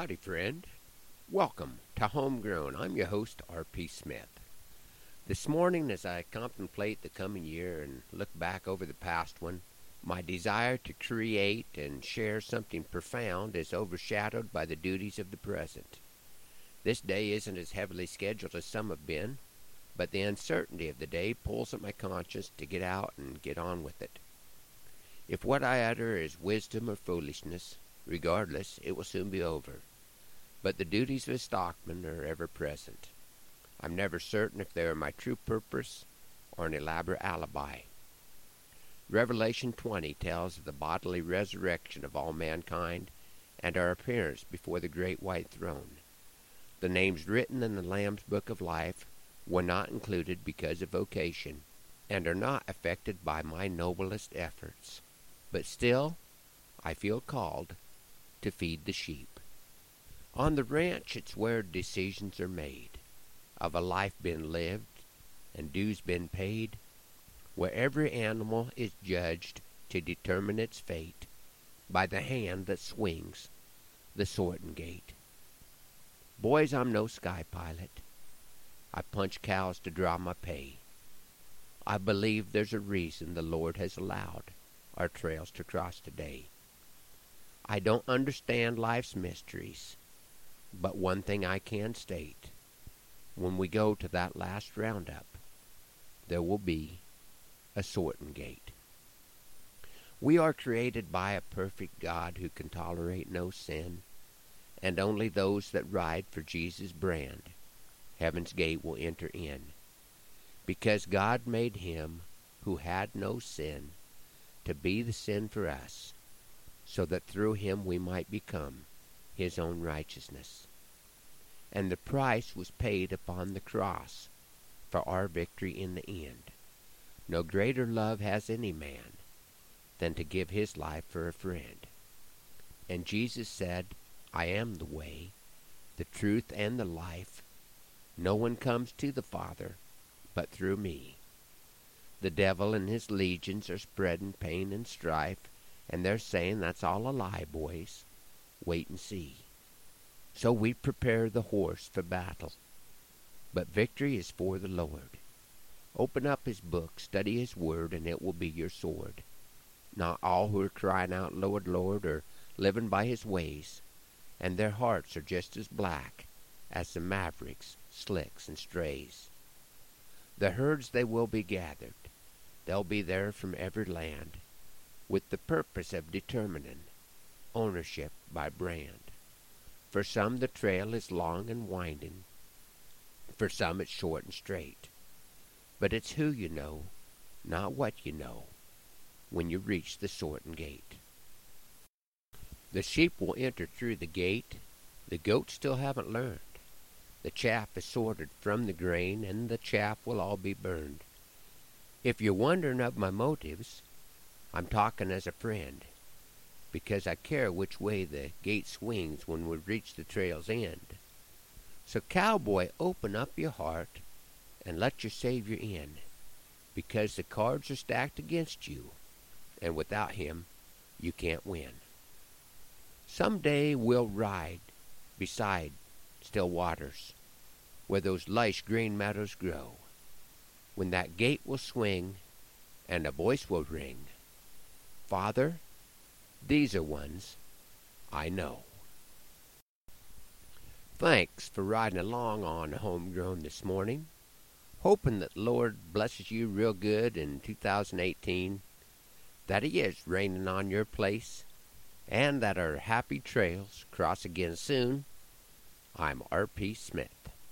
Howdy, friend. Welcome to Homegrown. I'm your host, R.P. Smith. This morning, as I contemplate the coming year and look back over the past one, my desire to create and share something profound is overshadowed by the duties of the present. This day isn't as heavily scheduled as some have been, but the uncertainty of the day pulls at my conscience to get out and get on with it. If what I utter is wisdom or foolishness, regardless, it will soon be over. But the duties of a stockman are ever present. I'm never certain if they are my true purpose or an elaborate alibi. Revelation 20 tells of the bodily resurrection of all mankind and our appearance before the great white throne. The names written in the Lamb's Book of Life were not included because of vocation and are not affected by my noblest efforts. But still, I feel called to feed the sheep. On the ranch, it's where decisions are made of a life been lived and dues been paid, where every animal is judged to determine its fate by the hand that swings the sorting gate. Boys, I'm no sky pilot. I punch cows to draw my pay. I believe there's a reason the Lord has allowed our trails to cross today. I don't understand life's mysteries, but one thing I can state. When we go to that last roundup, there will be a sorting gate. We are created by a perfect God who can tolerate no sin and only those that ride for Jesus' brand, heaven's gate will enter in. Because God made him who had no sin to be the sin for us, so that through him we might become his own righteousness. And the price was paid upon the cross for our victory in the end. No greater love has any man than to give his life for a friend. And Jesus said, I am the way, the truth, and the life. No one comes to the Father but through me. The devil and his legions are spreading pain and strife, and they're saying that's all a lie, boys. Wait and see. So we prepare the horse for battle. But victory is for the Lord. Open up his book, study his word, and it will be your sword. Not all who are crying out, Lord, Lord, are living by his ways and their hearts are just as black as the mavericks, slicks, and strays. The herds they will be gathered. They'll be there from every land, with the purpose of determining ownership by brand. For some the trail is long and winding, for some it's short and straight. But it's who you know, not what you know, when you reach the sorting gate. The sheep will enter through the gate. The goats still haven't learned. The chaff is sorted from the grain, and the chaff will all be burned. If you're wondering of my motives, I'm talking as a friend, because I care which way the gate swings when we reach the trail's end. So, cowboy, open up your heart and let your Savior in, because the cards are stacked against you, and without him, you can't win. Some day we'll ride beside still waters, where those lush green meadows grow, when that gate will swing and a voice will ring. Father, these are ones I know. Thanks for riding along on Homegrown this morning. Hoping that Lord blesses you real good in 2018, that He is raining on your place and that our happy trails cross again soon. I'm R.P. Smith.